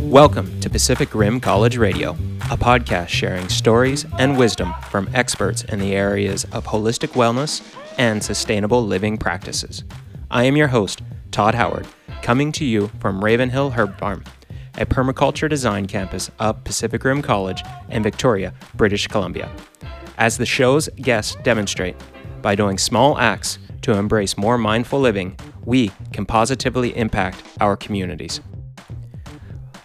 Welcome to Pacific Rim College Radio, a podcast sharing stories and wisdom from experts in the areas of holistic wellness and sustainable living practices. I am your host, Todd Howard, coming to you from Ravenhill Herb Farm, a permaculture design campus of Pacific Rim College in Victoria, British Columbia. As the show's guests demonstrate, by doing small acts to embrace more mindful living, we can positively impact our communities.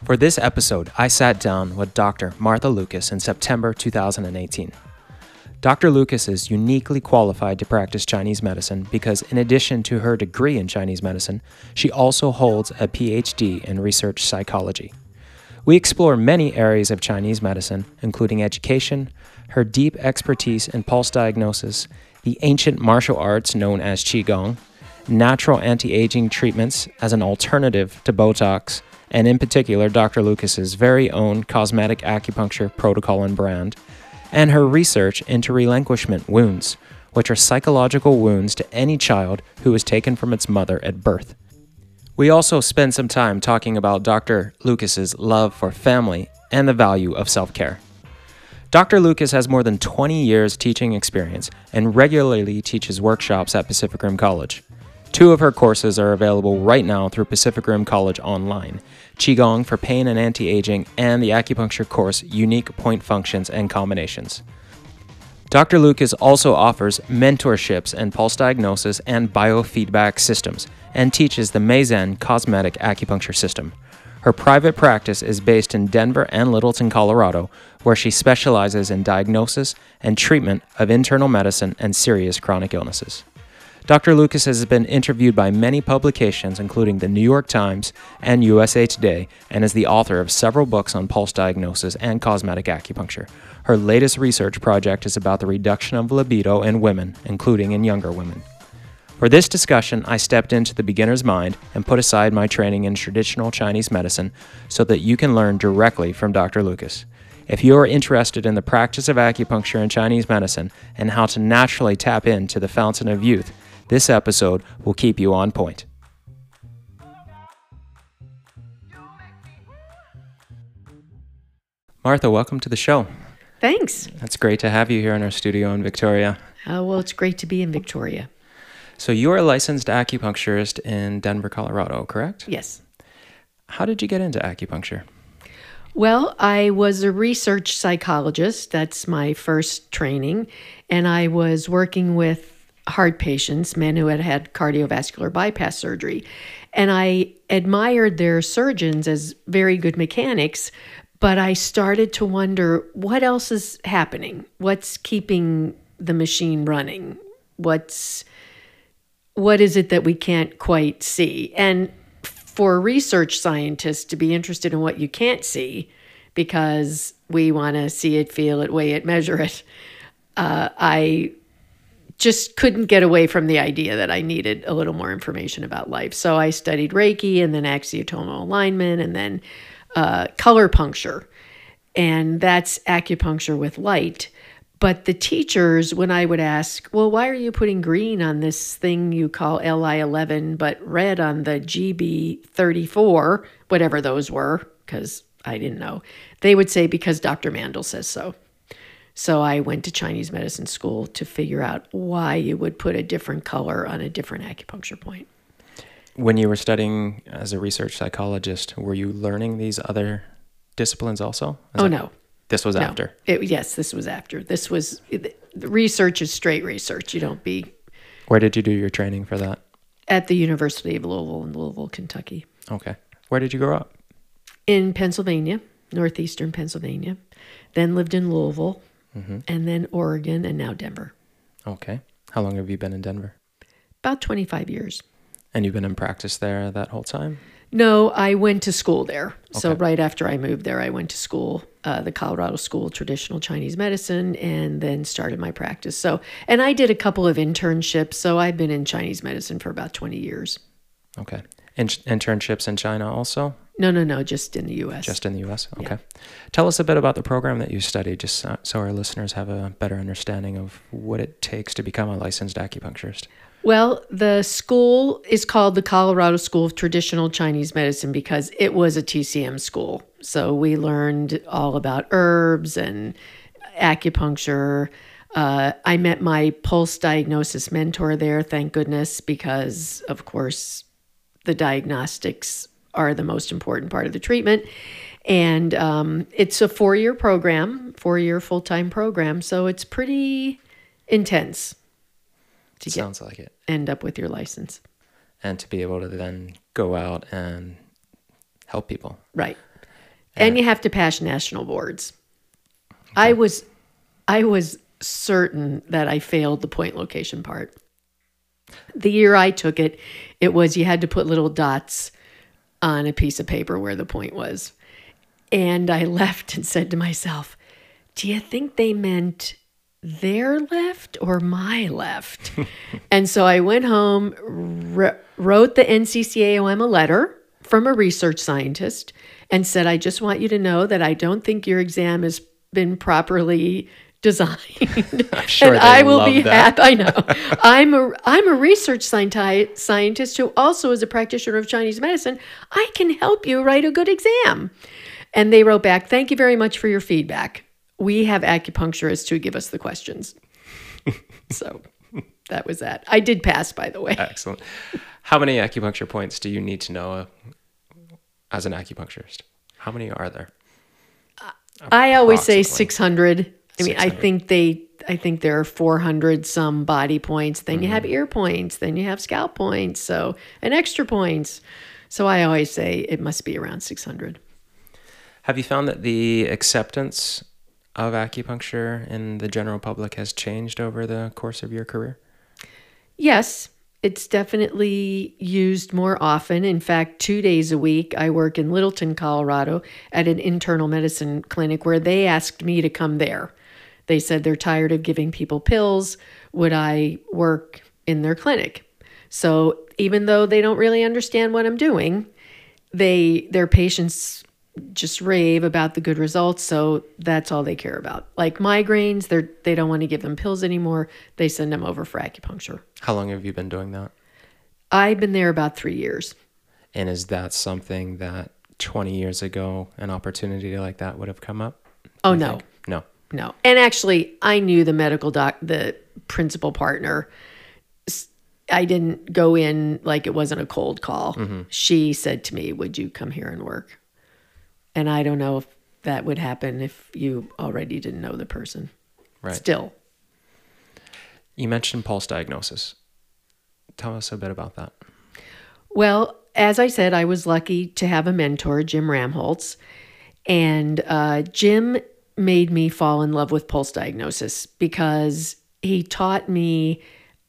For this episode, I sat down with Dr. Martha Lucas in September 2018. Dr. Lucas is uniquely qualified to practice Chinese medicine because, in addition to her degree in Chinese medicine, she also holds a PhD in research psychology. We explore many areas of Chinese medicine, including education, her deep expertise in pulse diagnosis, the ancient martial arts known as Qigong, natural anti aging treatments as an alternative to Botox, and in particular, Dr. Lucas's very own cosmetic acupuncture protocol and brand, and her research into relinquishment wounds, which are psychological wounds to any child who is taken from its mother at birth. We also spend some time talking about Dr. Lucas's love for family and the value of self care. Dr. Lucas has more than 20 years teaching experience and regularly teaches workshops at Pacific Rim College. Two of her courses are available right now through Pacific Rim College online Qigong for pain and anti aging, and the acupuncture course Unique Point Functions and Combinations. Dr. Lucas also offers mentorships in pulse diagnosis and biofeedback systems and teaches the Mei Zen cosmetic acupuncture system. Her private practice is based in Denver and Littleton, Colorado, where she specializes in diagnosis and treatment of internal medicine and serious chronic illnesses. Dr. Lucas has been interviewed by many publications, including the New York Times and USA Today, and is the author of several books on pulse diagnosis and cosmetic acupuncture. Her latest research project is about the reduction of libido in women, including in younger women. For this discussion, I stepped into the beginner's mind and put aside my training in traditional Chinese medicine so that you can learn directly from Dr. Lucas. If you are interested in the practice of acupuncture and Chinese medicine and how to naturally tap into the fountain of youth, this episode will keep you on point. Martha, welcome to the show. Thanks. It's great to have you here in our studio in Victoria. Uh, well, it's great to be in Victoria. So, you're a licensed acupuncturist in Denver, Colorado, correct? Yes. How did you get into acupuncture? Well, I was a research psychologist. That's my first training. And I was working with heart patients, men who had had cardiovascular bypass surgery. And I admired their surgeons as very good mechanics, but I started to wonder what else is happening? What's keeping the machine running? What's what is it that we can't quite see? And for research scientists to be interested in what you can't see because we want to see it, feel it, weigh it, measure it. Uh, I just couldn't get away from the idea that I needed a little more information about life. So I studied Reiki and then axiatonal alignment and then uh, color puncture. And that's acupuncture with light. But the teachers, when I would ask, well, why are you putting green on this thing you call LI 11, but red on the GB 34, whatever those were, because I didn't know, they would say, because Dr. Mandel says so. So I went to Chinese medicine school to figure out why you would put a different color on a different acupuncture point. When you were studying as a research psychologist, were you learning these other disciplines also? Is oh, that, no. This was no. after? It, yes, this was after. This was the research is straight research. You don't be. Where did you do your training for that? At the University of Louisville in Louisville, Kentucky. Okay. Where did you grow up? In Pennsylvania, northeastern Pennsylvania. Then lived in Louisville mm-hmm. and then Oregon, and now Denver. Okay. How long have you been in Denver? About 25 years. And you've been in practice there that whole time? No, I went to school there. Okay. So right after I moved there, I went to school, uh, the Colorado School of Traditional Chinese Medicine, and then started my practice. So, and I did a couple of internships. So I've been in Chinese medicine for about 20 years. Okay. In- internships in China also? No, no, no, just in the U.S. Just in the U.S. Okay. Yeah. Tell us a bit about the program that you studied, just so our listeners have a better understanding of what it takes to become a licensed acupuncturist. Well, the school is called the Colorado School of Traditional Chinese Medicine because it was a TCM school. So we learned all about herbs and acupuncture. Uh, I met my pulse diagnosis mentor there, thank goodness, because of course the diagnostics are the most important part of the treatment. And um, it's a four year program, four year full time program. So it's pretty intense to get, Sounds like it. end up with your license. And to be able to then go out and help people. Right. And you have to pass national boards. I was I was certain that I failed the point location part. The year I took it, it was you had to put little dots on a piece of paper where the point was. And I left and said to myself, Do you think they meant their left or my left? and so I went home, wr- wrote the NCCAOM a letter from a research scientist, and said, I just want you to know that I don't think your exam has been properly designed. sure and I will love be that. happy. I know. I'm a I'm a research scienti- scientist who also is a practitioner of Chinese medicine. I can help you write a good exam. And they wrote back, "Thank you very much for your feedback. We have acupuncturists who give us the questions." so that was that. I did pass, by the way. Excellent. How many acupuncture points do you need to know uh, as an acupuncturist? How many are there? I always say 600. I mean, I think they I think there are 400 some body points. Then you have Mm-hmm. ear points, then you have scalp points, so and extra points. So I always say it must be around 600. Have you found that the acceptance of acupuncture in the general public has changed over the course of your career? Yes, it's definitely used more often. In fact, two days a week, I work in Littleton, Colorado at an internal medicine clinic where they asked me to come there. They said they're tired of giving people pills. Would I work in their clinic? So even though they don't really understand what I'm doing, they their patients just rave about the good results so that's all they care about like migraines they're they don't want to give them pills anymore they send them over for acupuncture How long have you been doing that? I've been there about three years. And is that something that 20 years ago, an opportunity like that would have come up? Oh, no, think? No. no. And actually, I knew the medical doc, the principal partner. I didn't go in like it wasn't a cold call. Mm-hmm. She said to me, Would you come here and work? And I don't know if that would happen if you already didn't know the person. Right. Still, You mentioned pulse diagnosis. Tell us a bit about that. Well, as I said, I was lucky to have a mentor, Jim Ramholz. And uh, Jim made me fall in love with pulse diagnosis because he taught me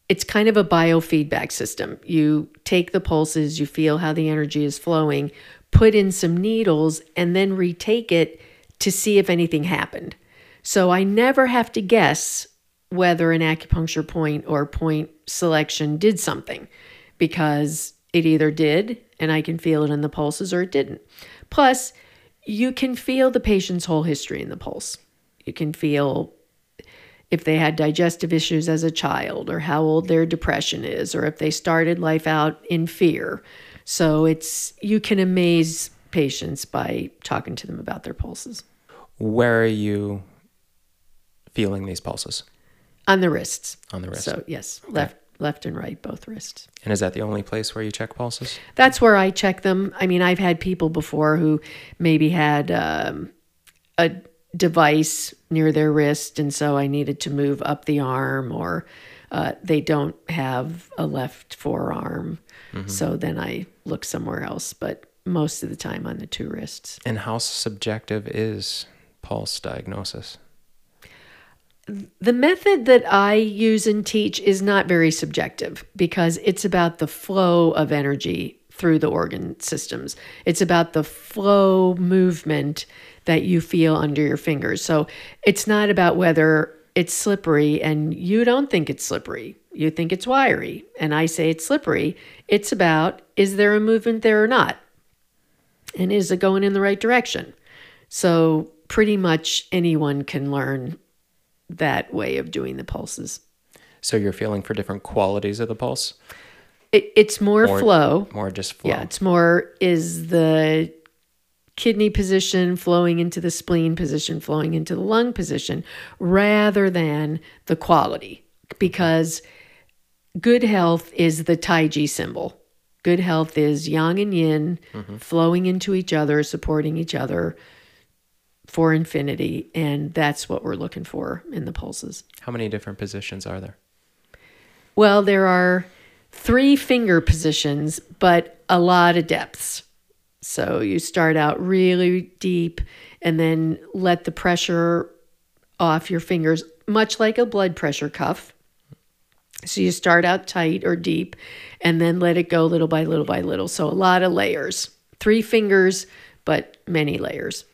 it's kind of a biofeedback system. You take the pulses, you feel how the energy is flowing, put in some needles, and then retake it to see if anything happened. So I never have to guess whether an acupuncture point or point selection did something because it either did and I can feel it in the pulses or it didn't. Plus, you can feel the patient's whole history in the pulse. You can feel if they had digestive issues as a child or how old their depression is or if they started life out in fear. So it's you can amaze patients by talking to them about their pulses Where are you feeling these pulses? on the wrists. On the wrists. So yes, left left and right both wrists. And is that the only place where you check pulses? That's where I check them. I mean, I've had people before who maybe had um, a device near their wrist, and so I needed to move up the arm, or uh, they don't have a left forearm. So then I look somewhere else, but most of the time on the two wrists. And how subjective is pulse diagnosis? The method that I use and teach is not very subjective because it's about the flow of energy through the organ systems. It's about the flow movement that you feel under your fingers. So it's not about whether it's slippery and you don't think it's slippery. You think it's wiry and I say it's slippery. It's about is there a movement there or not? And is it going in the right direction? So pretty much anyone can learn that way of doing the pulses. So you're feeling for different qualities of the pulse? It, it's more Or- flow. More just flow. Yeah, it's more is the kidney position flowing into the spleen position, flowing into the lung position, rather than the quality. Because good health is the Taiji symbol. Good health is yang and yin mm-hmm. flowing into each other, supporting each other for infinity. And that's what we're looking for in the pulses. How many different positions are there? Well, there are three finger positions, but a lot of depths. So you start out really deep and then let the pressure off your fingers, much like a blood pressure cuff. So you start out tight or deep and then let it go little by little by little. So a lot of layers. Three fingers, but many layers.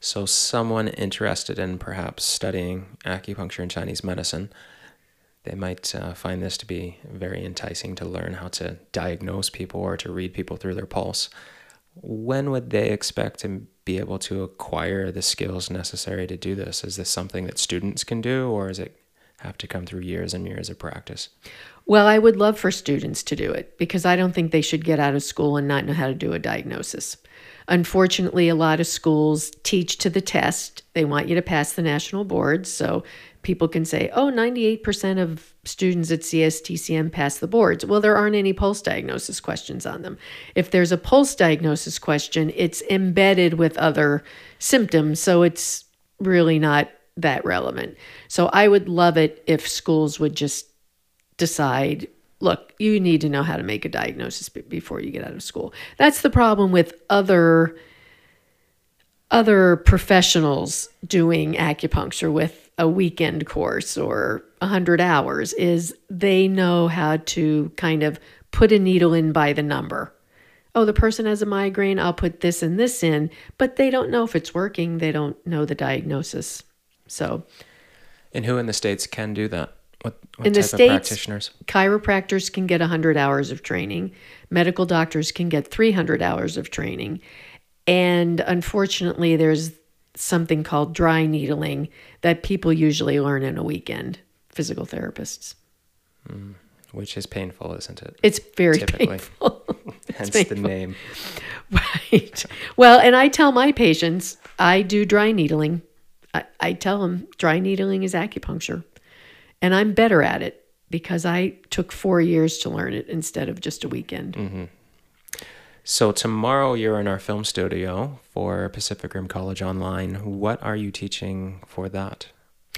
So, someone interested in perhaps studying acupuncture and Chinese medicine, they might uh, find this to be very enticing to learn how to diagnose people or to read people through their pulse. When would they expect to be able to acquire the skills necessary to do this? Is this something that students can do, or does it have to come through years and years of practice? Well, I would love for students to do it because I don't think they should get out of school and not know how to do a diagnosis. Unfortunately, a lot of schools teach to the test. They want you to pass the national boards. So people can say, oh, 98% of students at CSTCM pass the boards. Well, there aren't any pulse diagnosis questions on them. If there's a pulse diagnosis question, it's embedded with other symptoms. So it's really not that relevant. So I would love it if schools would just decide look, you need to know how to make a diagnosis before you get out of school. That's the problem with other other professionals doing acupuncture with a weekend course or 100 hours is they know how to kind of put a needle in by the number. Oh, the person has a migraine, I'll put this and this in, but they don't know if it's working. They don't know the diagnosis. So, And who in the States can do that? What, what In the States- practitioners? chiropractors can get 100 hours of training, medical doctors can get 300 hours of training. And unfortunately, there's something called dry needling that people usually learn in a weekend, physical therapists. Hmm. Which is painful, isn't it? It's very Typically. painful. Hence the name. right. Well, and I tell my patients, I do dry needling. I, I tell them dry needling is acupuncture. And I'm better at it because I took four years to learn it instead of just a weekend. Mm-hmm. So tomorrow you're in our film studio for Pacific Rim College Online. What are you teaching for that?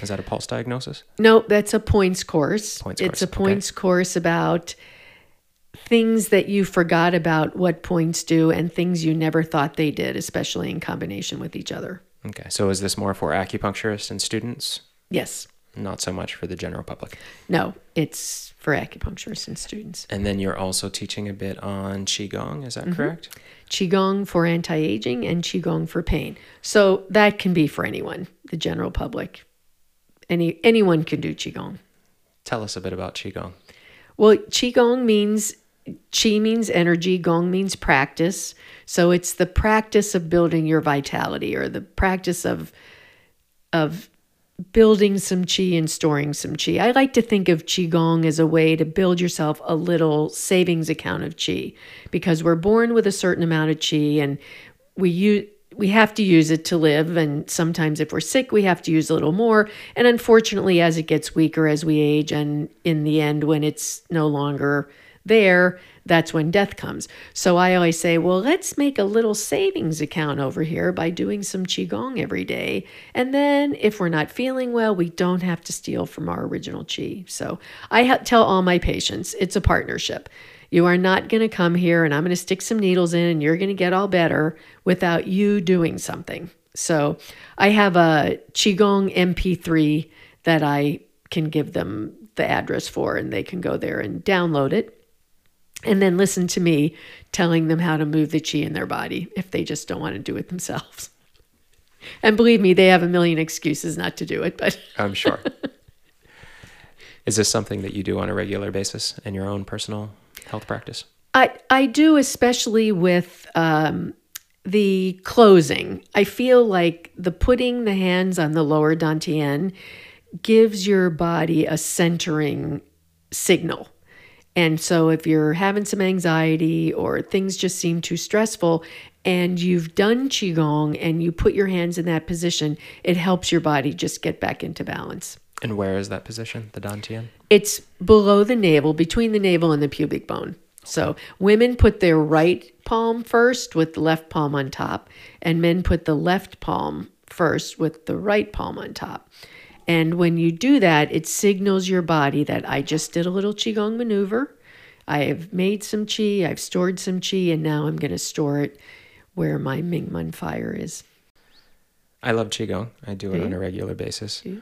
Is that a pulse diagnosis? No, that's a points course. Points it's course, a okay. points course about things that you forgot about what points do and things you never thought they did, especially in combination with each other. Okay. So is this more for acupuncturists and students? Yes. Not so much for the general public. No, it's for acupuncturists and students. And then you're also teaching a bit on Qigong, is that Mm-hmm. correct? Qigong for anti aging and Qigong for pain. So that can be for anyone, the general public. Any anyone can do Qigong. Tell us a bit about Qigong. Well, Qigong means Qi means energy, Gong means practice. So it's the practice of building your vitality or the practice of of building some qi and storing some qi. I like to think of qigong as a way to build yourself a little savings account of qi because we're born with a certain amount of qi and we use we have to use it to live and sometimes if we're sick we have to use a little more and unfortunately as it gets weaker as we age and in the end when it's no longer there that's when death comes. So i always say well let's make a little savings account over here by doing some qigong every day. And then if we're not feeling well we don't have to steal from our original qi. So i ha- tell all my patients it's a partnership. You are not going to come here and I'm going to stick some needles in and you're going to get all better without you doing something. So I have a Qigong MP3 that I can give them the address for and they can go there and download it and then listen to me telling them how to move the Qi in their body if they just don't want to do it themselves. And believe me, they have a million excuses not to do it, but I'm sure. is this something that you do on a regular basis in your own personal health practice? I I do, especially with um, the closing. I feel like the putting the hands on the lower dantian gives your body a centering signal. And so, if you're having some anxiety or things just seem too stressful, and you've done Qigong and you put your hands in that position, it helps your body just get back into balance. And where is that position, the Dantian? It's below the navel, between the navel and the pubic bone. So women put their right palm first with the left palm on top, and men put the left palm first with the right palm on top. And when you do that, it signals your body that I just did a little Qigong maneuver. I have made some Qi, I've stored some Qi, and now I'm going to store it where my Mingmen fire is. I love Qigong. I do it Yeah. on a regular basis. Yeah.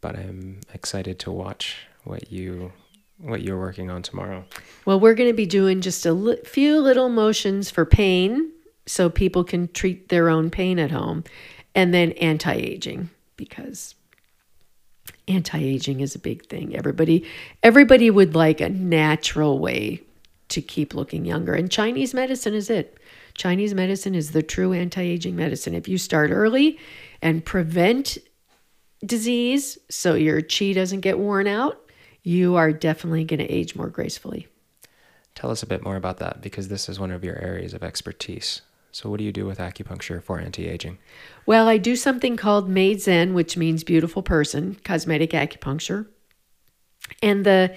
But I'm excited to watch what you what you're working on tomorrow. Well, we're going to be doing just a li- few little motions for pain so people can treat their own pain at home, and then anti aging because anti aging is a big thing. Everybody, everybody would like a natural way to keep looking younger, and Chinese medicine is it. Chinese medicine is the true anti aging medicine. If you start early and prevent disease so your chi doesn't get worn out, you are definitely going to age more gracefully. Tell us a bit more about that because this is one of your areas of expertise. So what do you do with acupuncture for anti-aging? Well, I do something called Mei Zen, which means beautiful person, cosmetic acupuncture. And the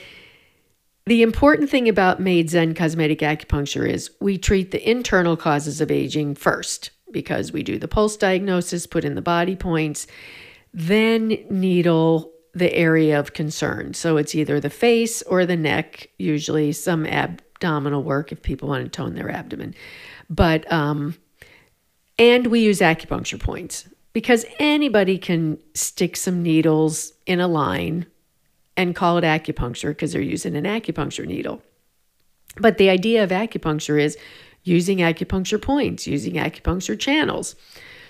the important thing about Mei Zen cosmetic acupuncture is we treat the internal causes of aging first because we do the pulse diagnosis, put in the body points, then needle the area of concern. So it's either the face or the neck, usually some abdominal work if people want to tone their abdomen. But um and we use acupuncture points because anybody can stick some needles in a line and call it acupuncture because they're using an acupuncture needle. But the idea of acupuncture is using acupuncture points, using acupuncture channels.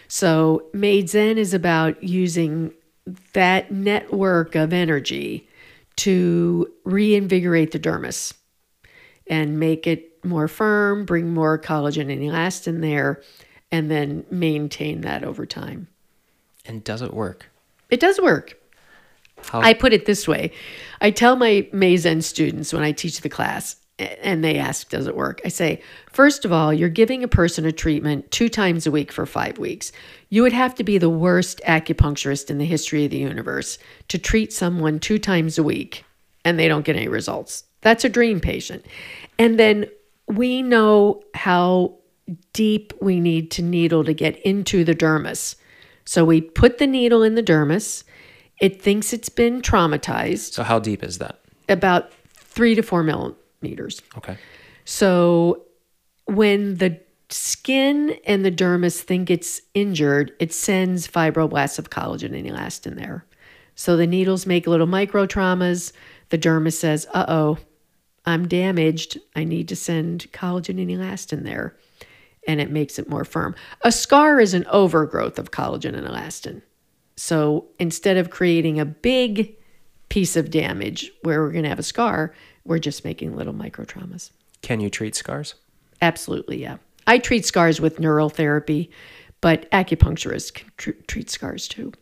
So, Mei Zen is about using that network of energy to reinvigorate the dermis and make it more firm, bring more collagen and elastin there, and then maintain that over time. And does it work? It does work. How I put it this way I tell my Mei Zen students when I teach the class, and they ask, Does it work? I say, First of all, you're giving a person a treatment two times a week for five weeks. You would have to be the worst acupuncturist in the history of the universe to treat someone two times a week and they don't get any results. That's a dream patient. And then we know how deep we need to needle to get into the dermis. So we put the needle in the dermis. It thinks it's been traumatized so how deep is that? about three to four millimeters. Okay. So when the skin and the dermis think it's injured, it sends fibroblasts of collagen and elastin there. So the needles make little micro traumas. The dermis says, uh oh, I'm damaged. I need to send collagen and elastin there. And it makes it more firm. A scar is an overgrowth of collagen and elastin. So instead of creating a big piece of damage where we're going to have a scar, we're just making little micro traumas. Can you treat scars? Absolutely, yeah. I treat scars with neural therapy, but acupuncturists can tr- treat scars too.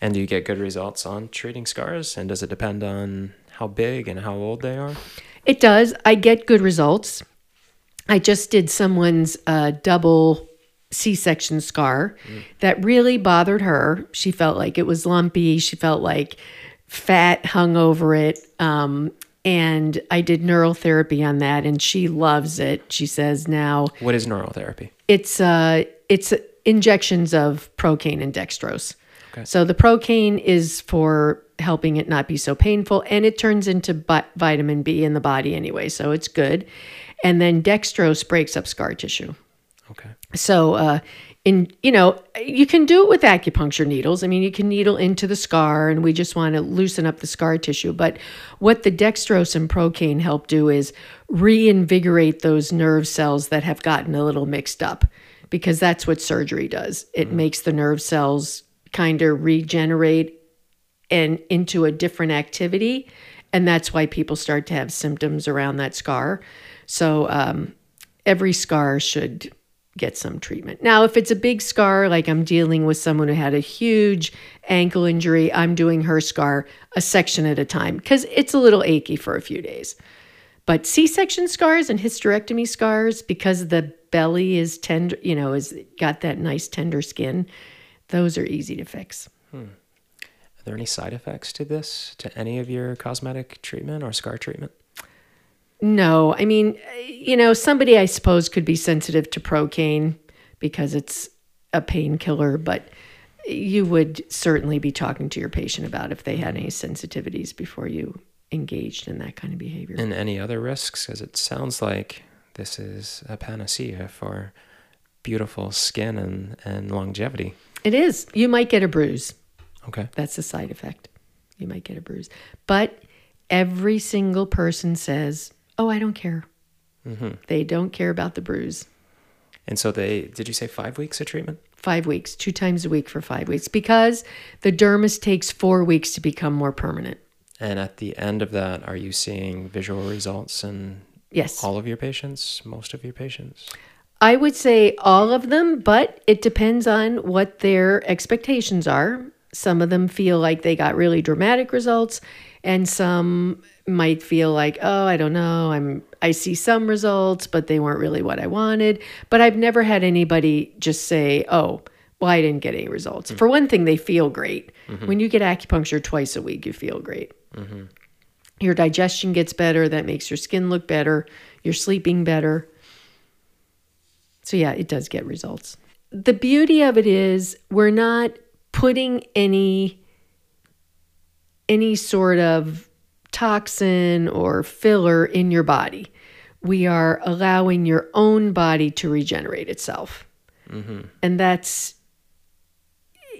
And do you get good results on treating scars? And does it depend on how big and how old they are? It does. I get good results. I just did someone's uh, double C section scar that really bothered her. She felt like it was lumpy. She felt like fat hung over it. Um, and I did neural therapy on that, and she loves it. She says now What is neurotherapy? it's uh it's injections of procaine and dextrose. Okay. So the procaine is for helping it not be so painful, and it turns into bi- vitamin B in the body anyway, so it's good. And then dextrose breaks up scar tissue. Okay. So, uh, in you know, you can do it with acupuncture needles. I mean, you can needle into the scar, and we just want to loosen up the scar tissue. But what the dextrose and procaine help do is reinvigorate those nerve cells that have gotten a little mixed up, because that's what surgery does. It makes the nerve cells kind of regenerate and into a different activity, and that's why people start to have symptoms around that scar. So, um, every scar should get some treatment. Now, if it's a big scar, like I'm dealing with someone who had a huge ankle injury, I'm doing her scar a section at a time because it's a little achy for a few days. But C-section scars and hysterectomy scars, because the belly is tender, you know, is got that nice tender skin, those are easy to fix. Are there any side effects to this, to any of your cosmetic treatment or scar treatment? No, I mean, you know, somebody I suppose could be sensitive to procaine because it's a painkiller, but you would certainly be talking to your patient about if they had any sensitivities before you engaged in that kind of behavior. And any other risks? Because it sounds like this is a panacea for beautiful skin and, and longevity. It is. You might get a bruise. Okay. That's a side effect. You might get a bruise. But every single person says, Oh, I don't care. Mm-hmm. They don't care about the bruise. And so they, did you say five weeks of treatment? Five weeks, two times a week for five weeks, because the dermis takes four weeks to become more permanent. And at the end of that, are you seeing visual results in Yes. all of your patients, most of your patients? I would say all of them, but it depends on what their expectations are. Some of them feel like they got really dramatic results, and some might feel like, oh, I don't know, I'm I see some results, but they weren't really what I wanted. But I've never had anybody just say, oh, well, I didn't get any results. Mm-hmm. For one thing, they feel great. Mm-hmm. When you get acupuncture twice a week, you feel great. Mm-hmm. Your digestion gets better. That makes your skin look better. You're sleeping better. So, yeah, it does get results. The beauty of it is we're not putting any any sort of toxin or filler in your body. We are allowing your own body to regenerate itself. Mm-hmm. And that's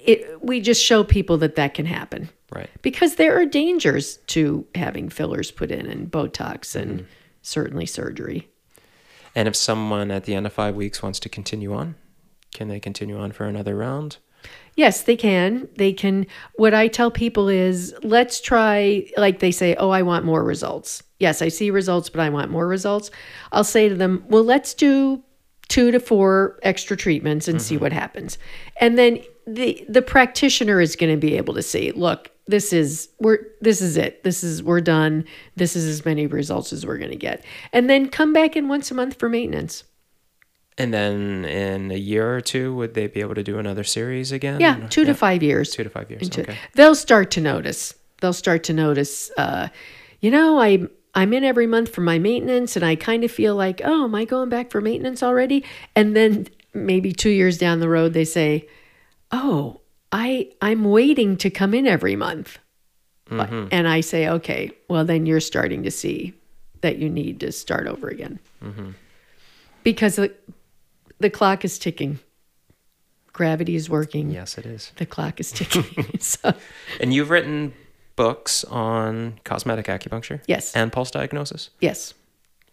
it we just show people that that can happen Right. because there are dangers to having fillers put in and botox and mm-hmm. certainly surgery. And if someone at the end of five weeks wants to continue on, can they continue on for another round? Yes, they can. They can. What I tell people is let's try, like they say, oh, I want more results. Yes, I see results, but I want more results. I'll say to them, well, let's do two to four extra treatments and see mm-hmm. what happens. And then the the practitioner is going to be able to see, look, this is we're this is it. This is we're done. This is as many results as we're going to get. And then come back in once a month for maintenance. And then in a year or two, would they be able to do another series again? Yeah, two to five years. Two to five years. into okay. they'll start to notice they'll start to notice uh, you know i i'm in every month for my maintenance and i kind of feel like oh am i going back for maintenance already and then maybe two years down the road they say oh i i'm waiting to come in every month But- mm-hmm. and i say okay well then you're starting to see that you need to start over again mm-hmm. because uh, the, clock is ticking gravity is working Yes, it is. the clock is ticking so And you've written books on cosmetic acupuncture Yes. and pulse diagnosis. Yes.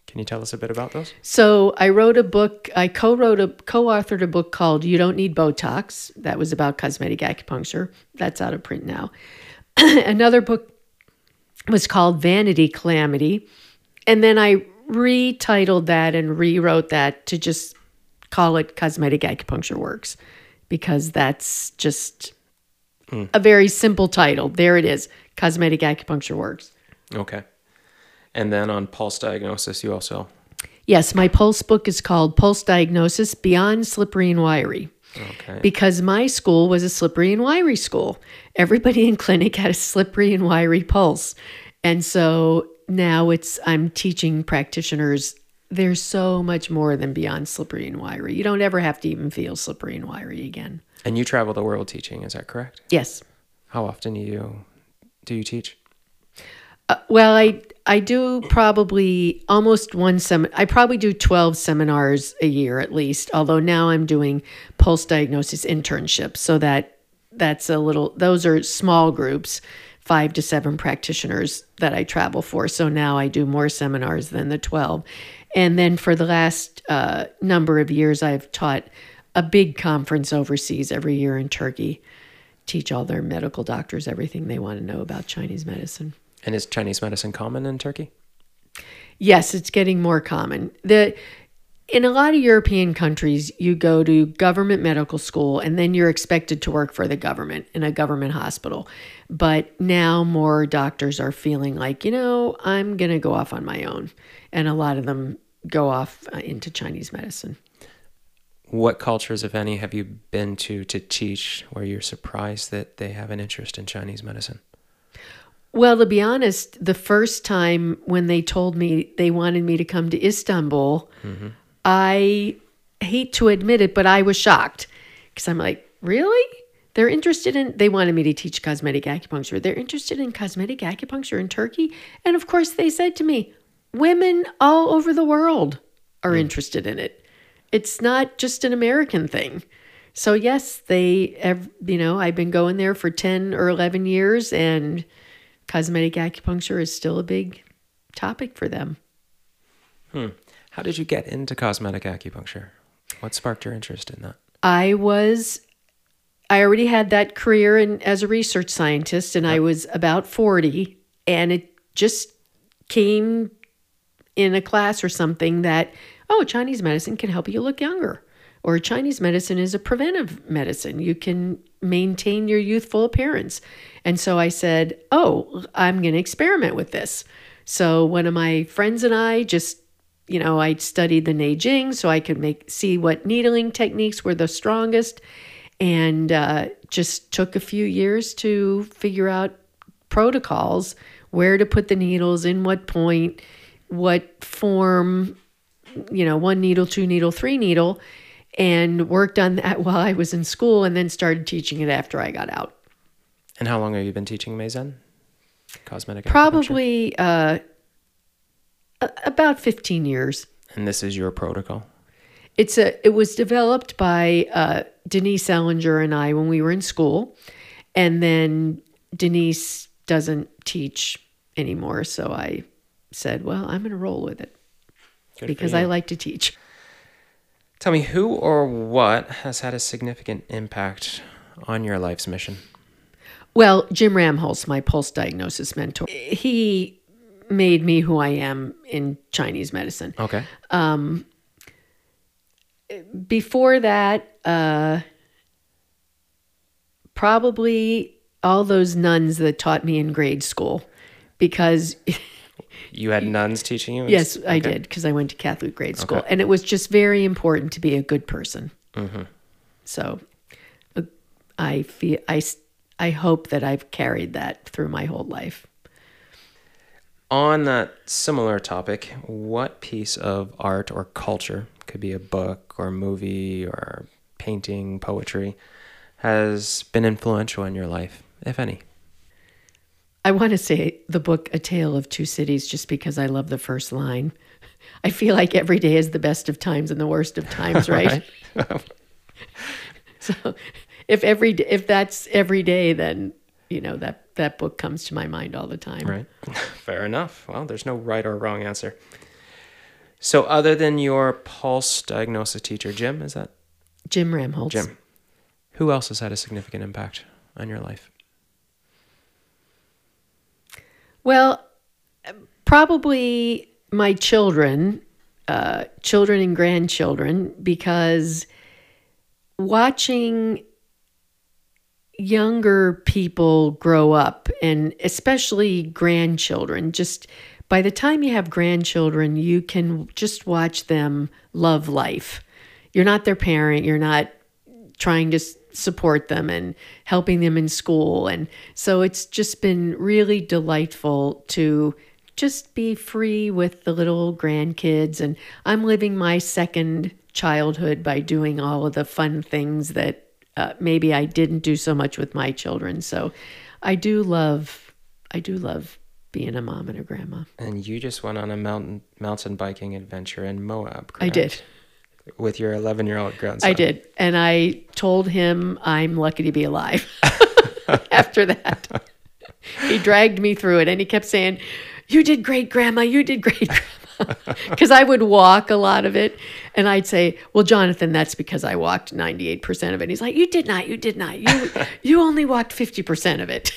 Can you tell us a bit about those? So I wrote a book. I co-wrote a co-authored a book called "You Don't Need Botox." That was about cosmetic acupuncture. That's out of print now. Another book was called "Vanity Calamity," and then I retitled that and rewrote that to just call it "Cosmetic Acupuncture Works," because that's just a very simple title. There it is: "Cosmetic Acupuncture Works." Okay. And then on pulse diagnosis, you also. Yes, my pulse book is called Pulse Diagnosis Beyond Slippery and Wiry. Okay. Because my school was a slippery and wiry school. Everybody in clinic had a slippery and wiry pulse. And so now it's I'm teaching practitioners there's so much more than beyond slippery and wiry. You don't ever have to even feel slippery and wiry again. And you travel the world teaching, is that correct? Yes. How often do you do you teach? Uh, well, I I do probably almost one sem. I probably do twelve seminars a year at least. Although now I'm doing pulse diagnosis internships, so that that's a little. Those are small groups, five to seven practitioners that I travel for. So now I do more seminars than the twelve, and then for the last uh, number of years, I've taught a big conference overseas every year in Turkey. Teach all their medical doctors everything they want to know about Chinese medicine. And is Chinese medicine common in Turkey? Yes, it's getting more common. The in a lot of European countries, you go to government medical school and then you're expected to work for the government in a government hospital. But now more doctors are feeling like, you know, I'm going to go off on my own. And a lot of them go off uh, into Chinese medicine. What cultures, if any, have you been to to teach where you're surprised that they have an interest in Chinese medicine? Well, to be honest, the first time when they told me they wanted me to come to Istanbul, mm-hmm. I hate to admit it, but I was shocked because I'm like, really? They're interested in, they wanted me to teach cosmetic acupuncture. They're interested in cosmetic acupuncture in Turkey. And of course, they said to me, women all over the world are mm. interested in it. It's not just an American thing. So, yes, they, have, you know, I've been going there for 10 or 11 years, and cosmetic acupuncture is still a big topic for them. Hmm. How did you get into cosmetic acupuncture? What sparked your interest in that? I was I already had that career in, as a research scientist and yep. I was about 40 and it just came in a class or something that oh, Chinese medicine can help you look younger or Chinese medicine is a preventive medicine. You can maintain your youthful appearance. And so I said, "Oh, I'm going to experiment with this." So one of my friends and I just you know, I studied the Neijing so I could make see what needling techniques were the strongest, and uh, just took a few years to figure out protocols, where to put the needles, in what point, what form, you know, one needle, two needle, three needle, and worked on that while I was in school, and then started teaching it after I got out. And how long have you been teaching Mei Zen? Cosmetic. Probably uh, about 15 years. And this is your protocol? It's a. It was developed by uh, Denise Ellinger and I when we were in school, and then Denise doesn't teach anymore. So I said, "Well, I'm going to roll with it Good because I like to teach." Tell me, who or what has had a significant impact on your life's mission? Well, Jim Ramholz, my pulse diagnosis mentor, he made me who I am in Chinese medicine. Okay. Um, before that, uh, probably all those nuns that taught me in grade school because. you had nuns teaching you? Yes, okay. I did because I went to Catholic grade school. Okay. And it was just very important to be a good person. Mm-hmm. So uh, I feel I, I hope that I've carried that through my whole life. On that similar topic, what piece of art or culture, could be a book or movie or painting, poetry, has been influential in your life, if any? I want to say the book A Tale of Two Cities just because I love the first line. I feel like every day is the best of times and the worst of times, right? right. so if every if that's every day then you know that that book comes to my mind all the time. Right. Fair enough. Well, there's no right or wrong answer. So, other than your pulse diagnosis teacher, Jim, is that Jim Ramholz? Jim. Who else has had a significant impact on your life? Well, probably my children, uh, children and grandchildren, because watching younger people grow up and especially grandchildren just by the time you have grandchildren you can just watch them love life. You're not their parent you're not trying to support them and helping them in school and so it's just been really delightful to just be free with the little grandkids and I'm living my second childhood by doing all of the fun things that uh, maybe I didn't do so much with my children. So I do love, I do love being a mom and a grandma. And you just went on a mountain mountain biking adventure in Moab. Correct? I did. With your 11 year old grandson. I did. And I told him I'm lucky to be alive after that. he dragged me through it and he kept saying, You did great, Grandma. You did great, Grandma because I would walk a lot of it. And I'd say, Well, Jonathan, that's because I walked 98% of it. He's like, You did not, you did not. You, you only walked 50% of it.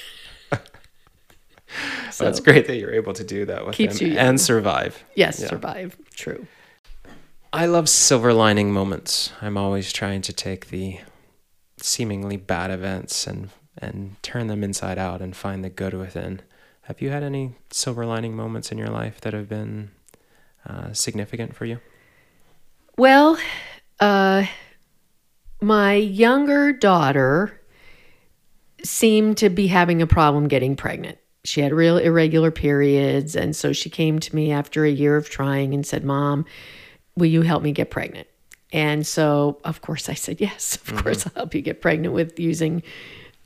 so that's great that you're able to do that with him and survive. Yes, yeah. survive. True. I love silver lining moments. I'm always trying to take the seemingly bad events and and turn them inside out and find the good within. Have you had any silver lining moments in your life that have been uh, significant for you? Well, uh, my younger daughter seemed to be having a problem getting pregnant. She had real irregular periods. And so she came to me after a year of trying and said, Mom, will you help me get pregnant? And so, of course, I said, Yes, of course, I'll help you get pregnant with using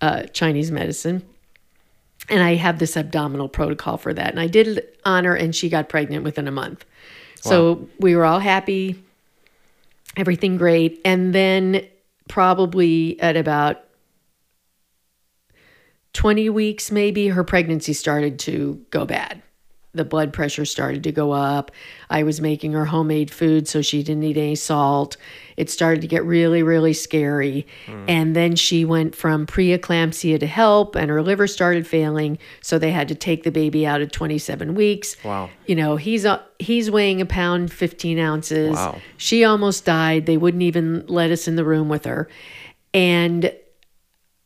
uh, Chinese medicine. And I have this abdominal protocol for that. And I did it on her, and she got pregnant within a month. So we were all happy, everything great. And then, probably at about 20 weeks, maybe, her pregnancy started to go bad. The blood pressure started to go up. I was making her homemade food, so she didn't need any salt. It started to get really, really scary. And then she went from preeclampsia to HELLP, and her liver started failing. So they had to take the baby out at 27 weeks. Wow. You know, he's uh, he's weighing a pound 15 ounces. Wow. She almost died. They wouldn't even let us in the room with her. And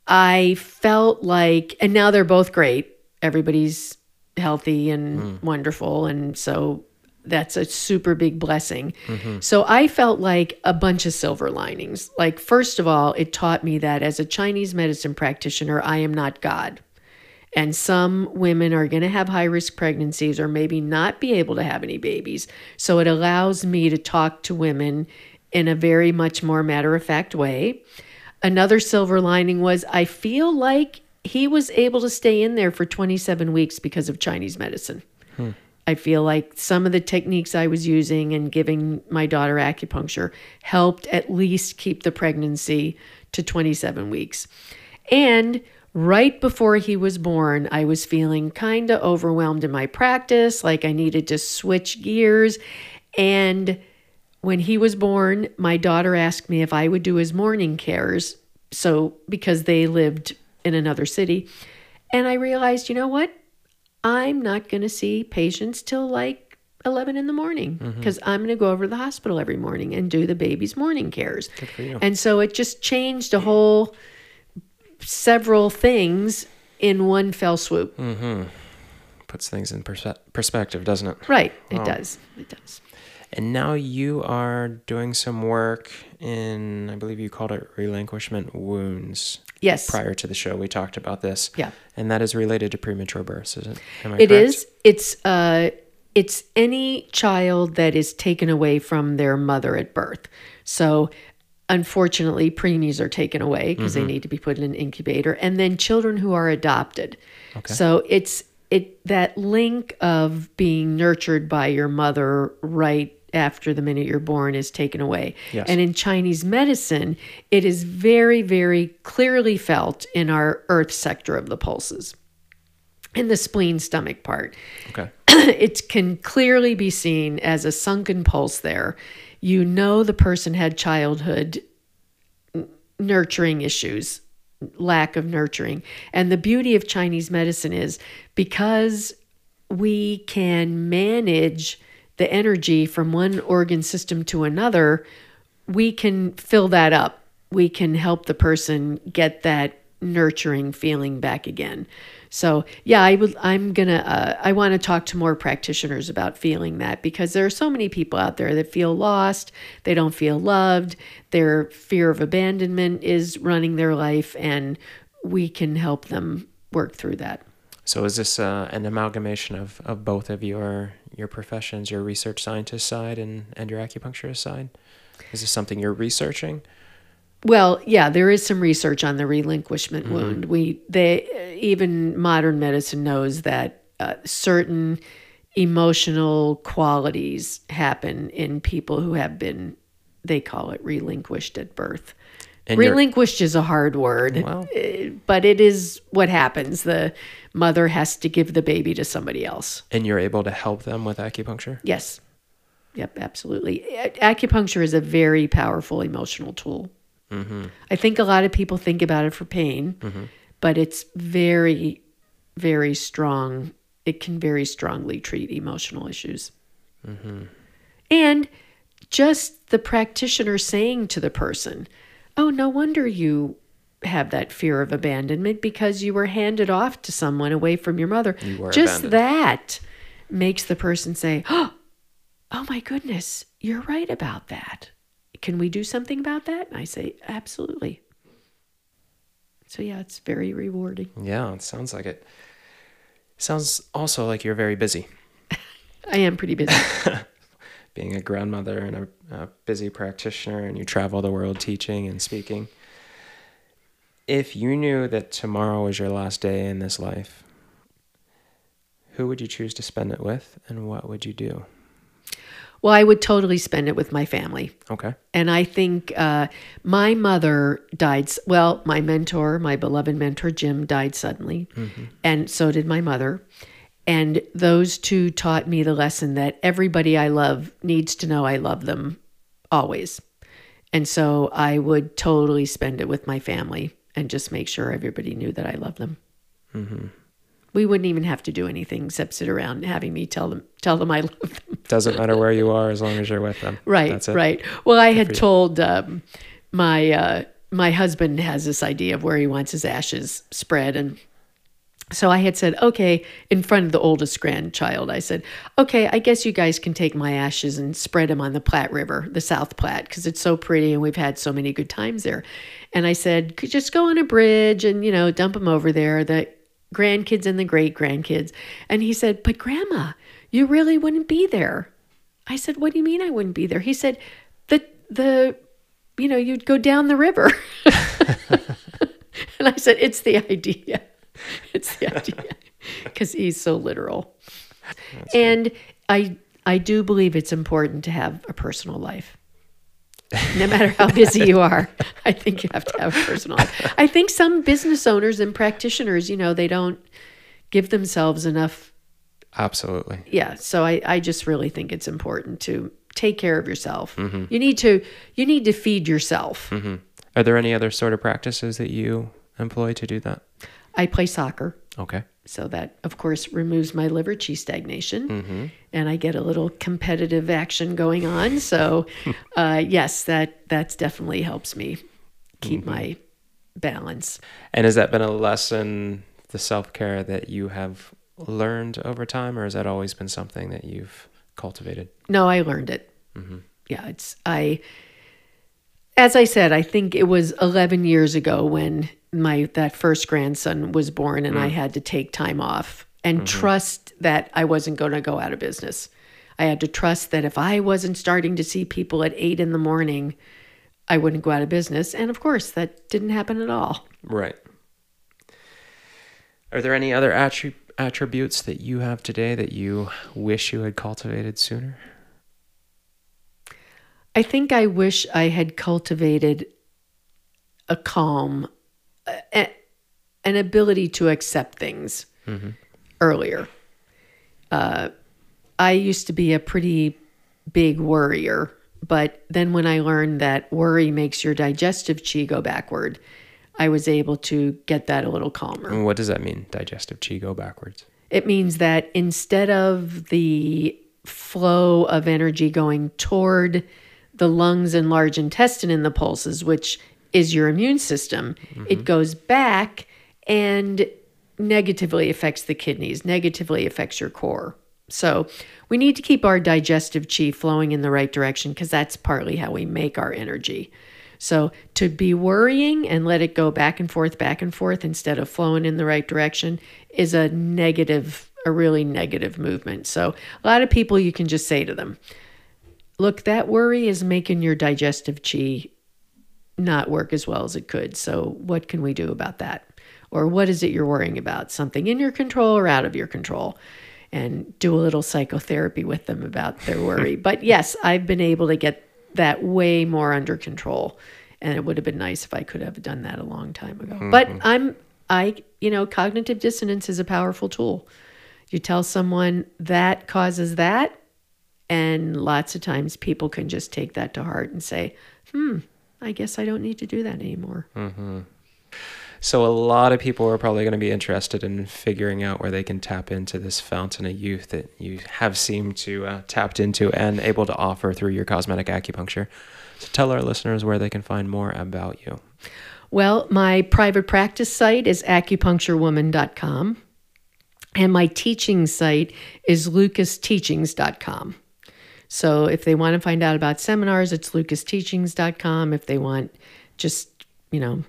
I felt like, and now they're both great. Everybody's healthy and hmm. wonderful. And so that's a super big blessing. Mm-hmm. So I felt like a bunch of silver linings. Like, first of all, it taught me that as a Chinese medicine practitioner, I am not God. And some women are going to have high risk pregnancies or maybe not be able to have any babies. So it allows me to talk to women in a very much more matter of fact way. Another silver lining was I feel like he was able to stay in there for 27 weeks because of Chinese medicine. Hmm. I feel like some of the techniques I was using and giving my daughter acupuncture helped at least keep the pregnancy to 27 weeks. And right before he was born, I was feeling kind of overwhelmed in my practice, like I needed to switch gears. And when he was born, my daughter asked me if I would do his morning cares. So, because they lived in another city. And I realized, you know what? I'm not going to see patients till like 11 in the morning because I'm going to go over to the hospital every morning and do the baby's morning cares. Good for you. And so it just changed a whole several things in one fell swoop. Mm-hmm. Puts things in perspe- perspective, doesn't it? Right. It does. It does. And now you are doing some work in, I believe you called it relinquishment wounds. Yes. Prior to the show, we talked about this. Yeah. And that is related to premature births, is it? Am I It is. It's uh it's any child that is taken away from their mother at birth. So unfortunately preemies are taken away because they need to be put in an incubator and then children who are adopted. Okay. So it's it that link of being nurtured by your mother right after the minute you're born is taken away. Yes. And in Chinese medicine, it is very, very clearly felt in our earth sector of the pulses, in the spleen stomach part Okay. it can clearly be seen as a sunken pulse there. You know the person had childhood nurturing issues, lack of nurturing. And the beauty of Chinese medicine is because we can manage the energy from one organ system to another, we can fill that up. We can help the person get that nurturing feeling back again. So yeah, I would. I'm gonna. Uh, I want to talk to more practitioners about feeling that because there are so many people out there that feel lost. They don't feel loved. Their fear of abandonment is running their life, and we can help them work through that. So is this uh, an amalgamation of, of both of your your professions, your research scientist side and, and your acupuncturist side? Is this something you're researching? Well, yeah, there is some research on the relinquishment wound. We they even modern medicine knows that uh, certain emotional qualities happen in people who have been they call it relinquished at birth. And relinquished is a hard word, Well. uh, but it is what happens. The mother has to give the baby to somebody else. And you're able to help them with acupuncture? Yes. Yep, absolutely. Acupuncture is a very powerful emotional tool. Mm-hmm. I think a lot of people think about it for pain, mm-hmm. but it's very, very strong. It can very strongly treat emotional issues. Mm-hmm. And just the practitioner saying to the person, Oh, no wonder you have that fear of abandonment because you were handed off to someone away from your mother. You were just abandoned. that makes the person say, Oh, oh my goodness, you're right about that. Can we do something about that? And I say, Absolutely. So, yeah, it's very rewarding. Yeah, it sounds like it. Sounds also like you're very busy. I am pretty busy. Being a grandmother and a, a busy practitioner, and you travel the world teaching and speaking. If you knew that tomorrow was your last day in this life, who would you choose to spend it with, and what would you do? well, I would totally spend it with my family. Okay. And I think uh, my mother died. Well, my mentor, my beloved mentor, Jim, died suddenly. And so did my mother. And those two taught me the lesson that everybody I love needs to know I love them always. And so I would totally spend it with my family and just make sure everybody knew that I love them. Mm-hmm. We wouldn't even have to do anything except sit around having me tell them tell them I love them. Doesn't matter where you are as long as you're with them. Right, right. Well, I had told um, my uh, my husband has this idea of where he wants his ashes spread, and so I had said, okay, in front of the oldest grandchild, I said, okay, I guess you guys can take my ashes and spread them on the Platte River, the South Platte, because it's so pretty and we've had so many good times there. And I said, just go on a bridge and you know dump them over there. The grandkids and the great grandkids. And he said, but Grandma, you really wouldn't be there. I said, "What do you mean I wouldn't be there?" He said, "The the you know, you'd go down the river." and I said, "It's the idea. It's the idea." Cuz he's so literal. and I I do believe it's important to have a personal life. No matter how busy you are, I think you have to have a personal life. I think some business owners and practitioners, you know, they don't give themselves enough Absolutely. yeah so i i just really think it's important to take care of yourself you need to you need to feed yourself hmm Are there any other sort of practices that you employ to do that? I play soccer Okay. so that of course removes my liver chi stagnation Mm-hmm. and i get a little competitive action going on so uh, yes that that's definitely helps me keep my balance And has that been a lesson, the self care that you have learned over time, or has that always been something that you've cultivated? No, I learned it. Yeah, it's I. As I said, I think it was 11 years ago when my that first grandson was born, and I mm. had to take time off and mm-hmm. trust that I wasn't going to go out of business. I had to trust that if I wasn't starting to see people at eight in the morning, I wouldn't go out of business. And of course, that didn't happen at all. Right. Are there any other attri- attributes that you have today that you wish you had cultivated sooner? I think I wish I had cultivated a calm, a, an ability to accept things earlier. Uh, I used to be a pretty big worrier, but then when I learned that worry makes your digestive chi go backward, I was able to get that a little calmer. And what does that mean? Digestive chi go backwards. It means that instead of the flow of energy going toward the lungs and large intestine in the pulses, which is your immune system, it mm-hmm. goes back and negatively affects the kidneys, negatively affects your core. So we need to keep our digestive chi flowing in the right direction because that's partly how we make our energy. So to be worrying and let it go back and forth, back and forth instead of flowing in the right direction is a negative, a really negative movement. So a lot of people you can just say to them, look, that worry is making your digestive chi not work as well as it could. So what can we do about that? Or what is it you're worrying about? Something in your control or out of your control? And do a little psychotherapy with them about their worry. but yes, I've been able to get that way more under control. And it would have been nice if I could have done that a long time ago. Mm-hmm. But I'm, I, you know, cognitive dissonance is a powerful tool. You tell someone that causes that, and lots of times people can just take that to heart and say, hmm, I guess I don't need to do that anymore. So a lot of people are probably going to be interested in figuring out where they can tap into this fountain of youth that you have seemed to uh, tapped into and able to offer through your cosmetic acupuncture. So tell our listeners where they can find more about you. Well, my private practice site is acupuncturewoman.com, and my teaching site is lucasteachings.com. So if they want to find out about seminars, it's lucasteachings.com. If they want just, you know,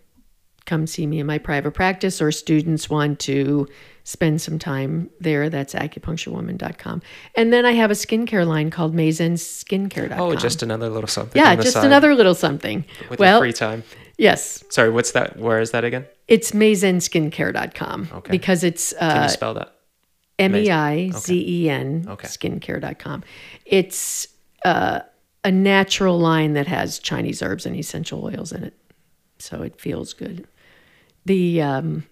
come see me in my private practice or students want to spend some time there, that's acupuncturewoman.com. And then I have a skincare line called meizenskincare.com. Oh, just another little something. yeah, just side another little something. with well, free time. yes, Sorry, what's that? Where is that again? it's meizenskincare.com Okay. because it's Uh, Can uh, you spell that? M E I Z E N Okay. skincare.com. It's uh, a natural line that has Chinese herbs and essential oils in it. So it feels good. The um,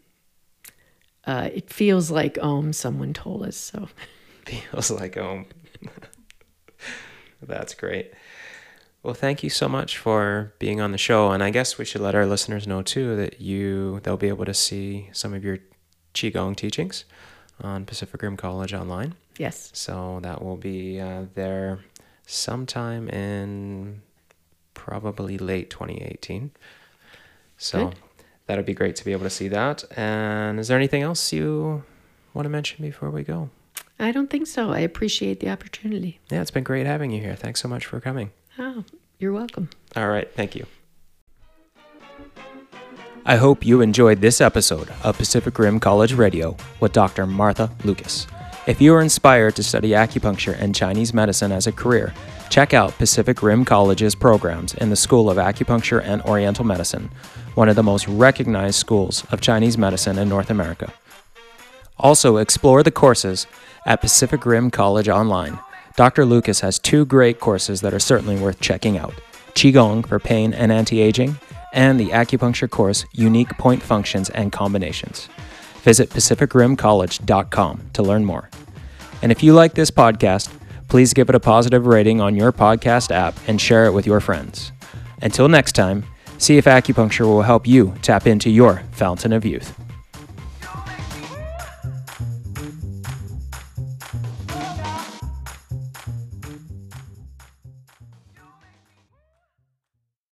uh, it feels like Om, someone told us. So Feels like home. That's great. Well, thank you so much for being on the show, and I guess we should let our listeners know too that you they'll be able to see some of your qigong teachings on Pacific Rim College online. yes, So that will be uh, there sometime in probably late 2018. So Good. that'd be great to be able to see that. And is there anything else you want to mention before we go? I don't think so. I appreciate the opportunity. Yeah, it's been great having you here. Thanks so much for coming. Oh, you're welcome. All right, thank you. I hope you enjoyed this episode of Pacific Rim College Radio with Dr. Martha Lucas. If you are inspired to study acupuncture and Chinese medicine as a career, check out Pacific Rim College's programs in the School of Acupuncture and Oriental Medicine, one of the most recognized schools of Chinese medicine in North America. Also, explore the courses at Pacific Rim College Online. Dr. Lucas has two great courses that are certainly worth checking out Qigong for pain and anti aging, and the acupuncture course Unique Point Functions and Combinations. Visit PacificRimCollege.com to learn more. And if you like this podcast, please give it a positive rating on your podcast app and share it with your friends. Until next time, see if acupuncture will help you tap into your fountain of youth.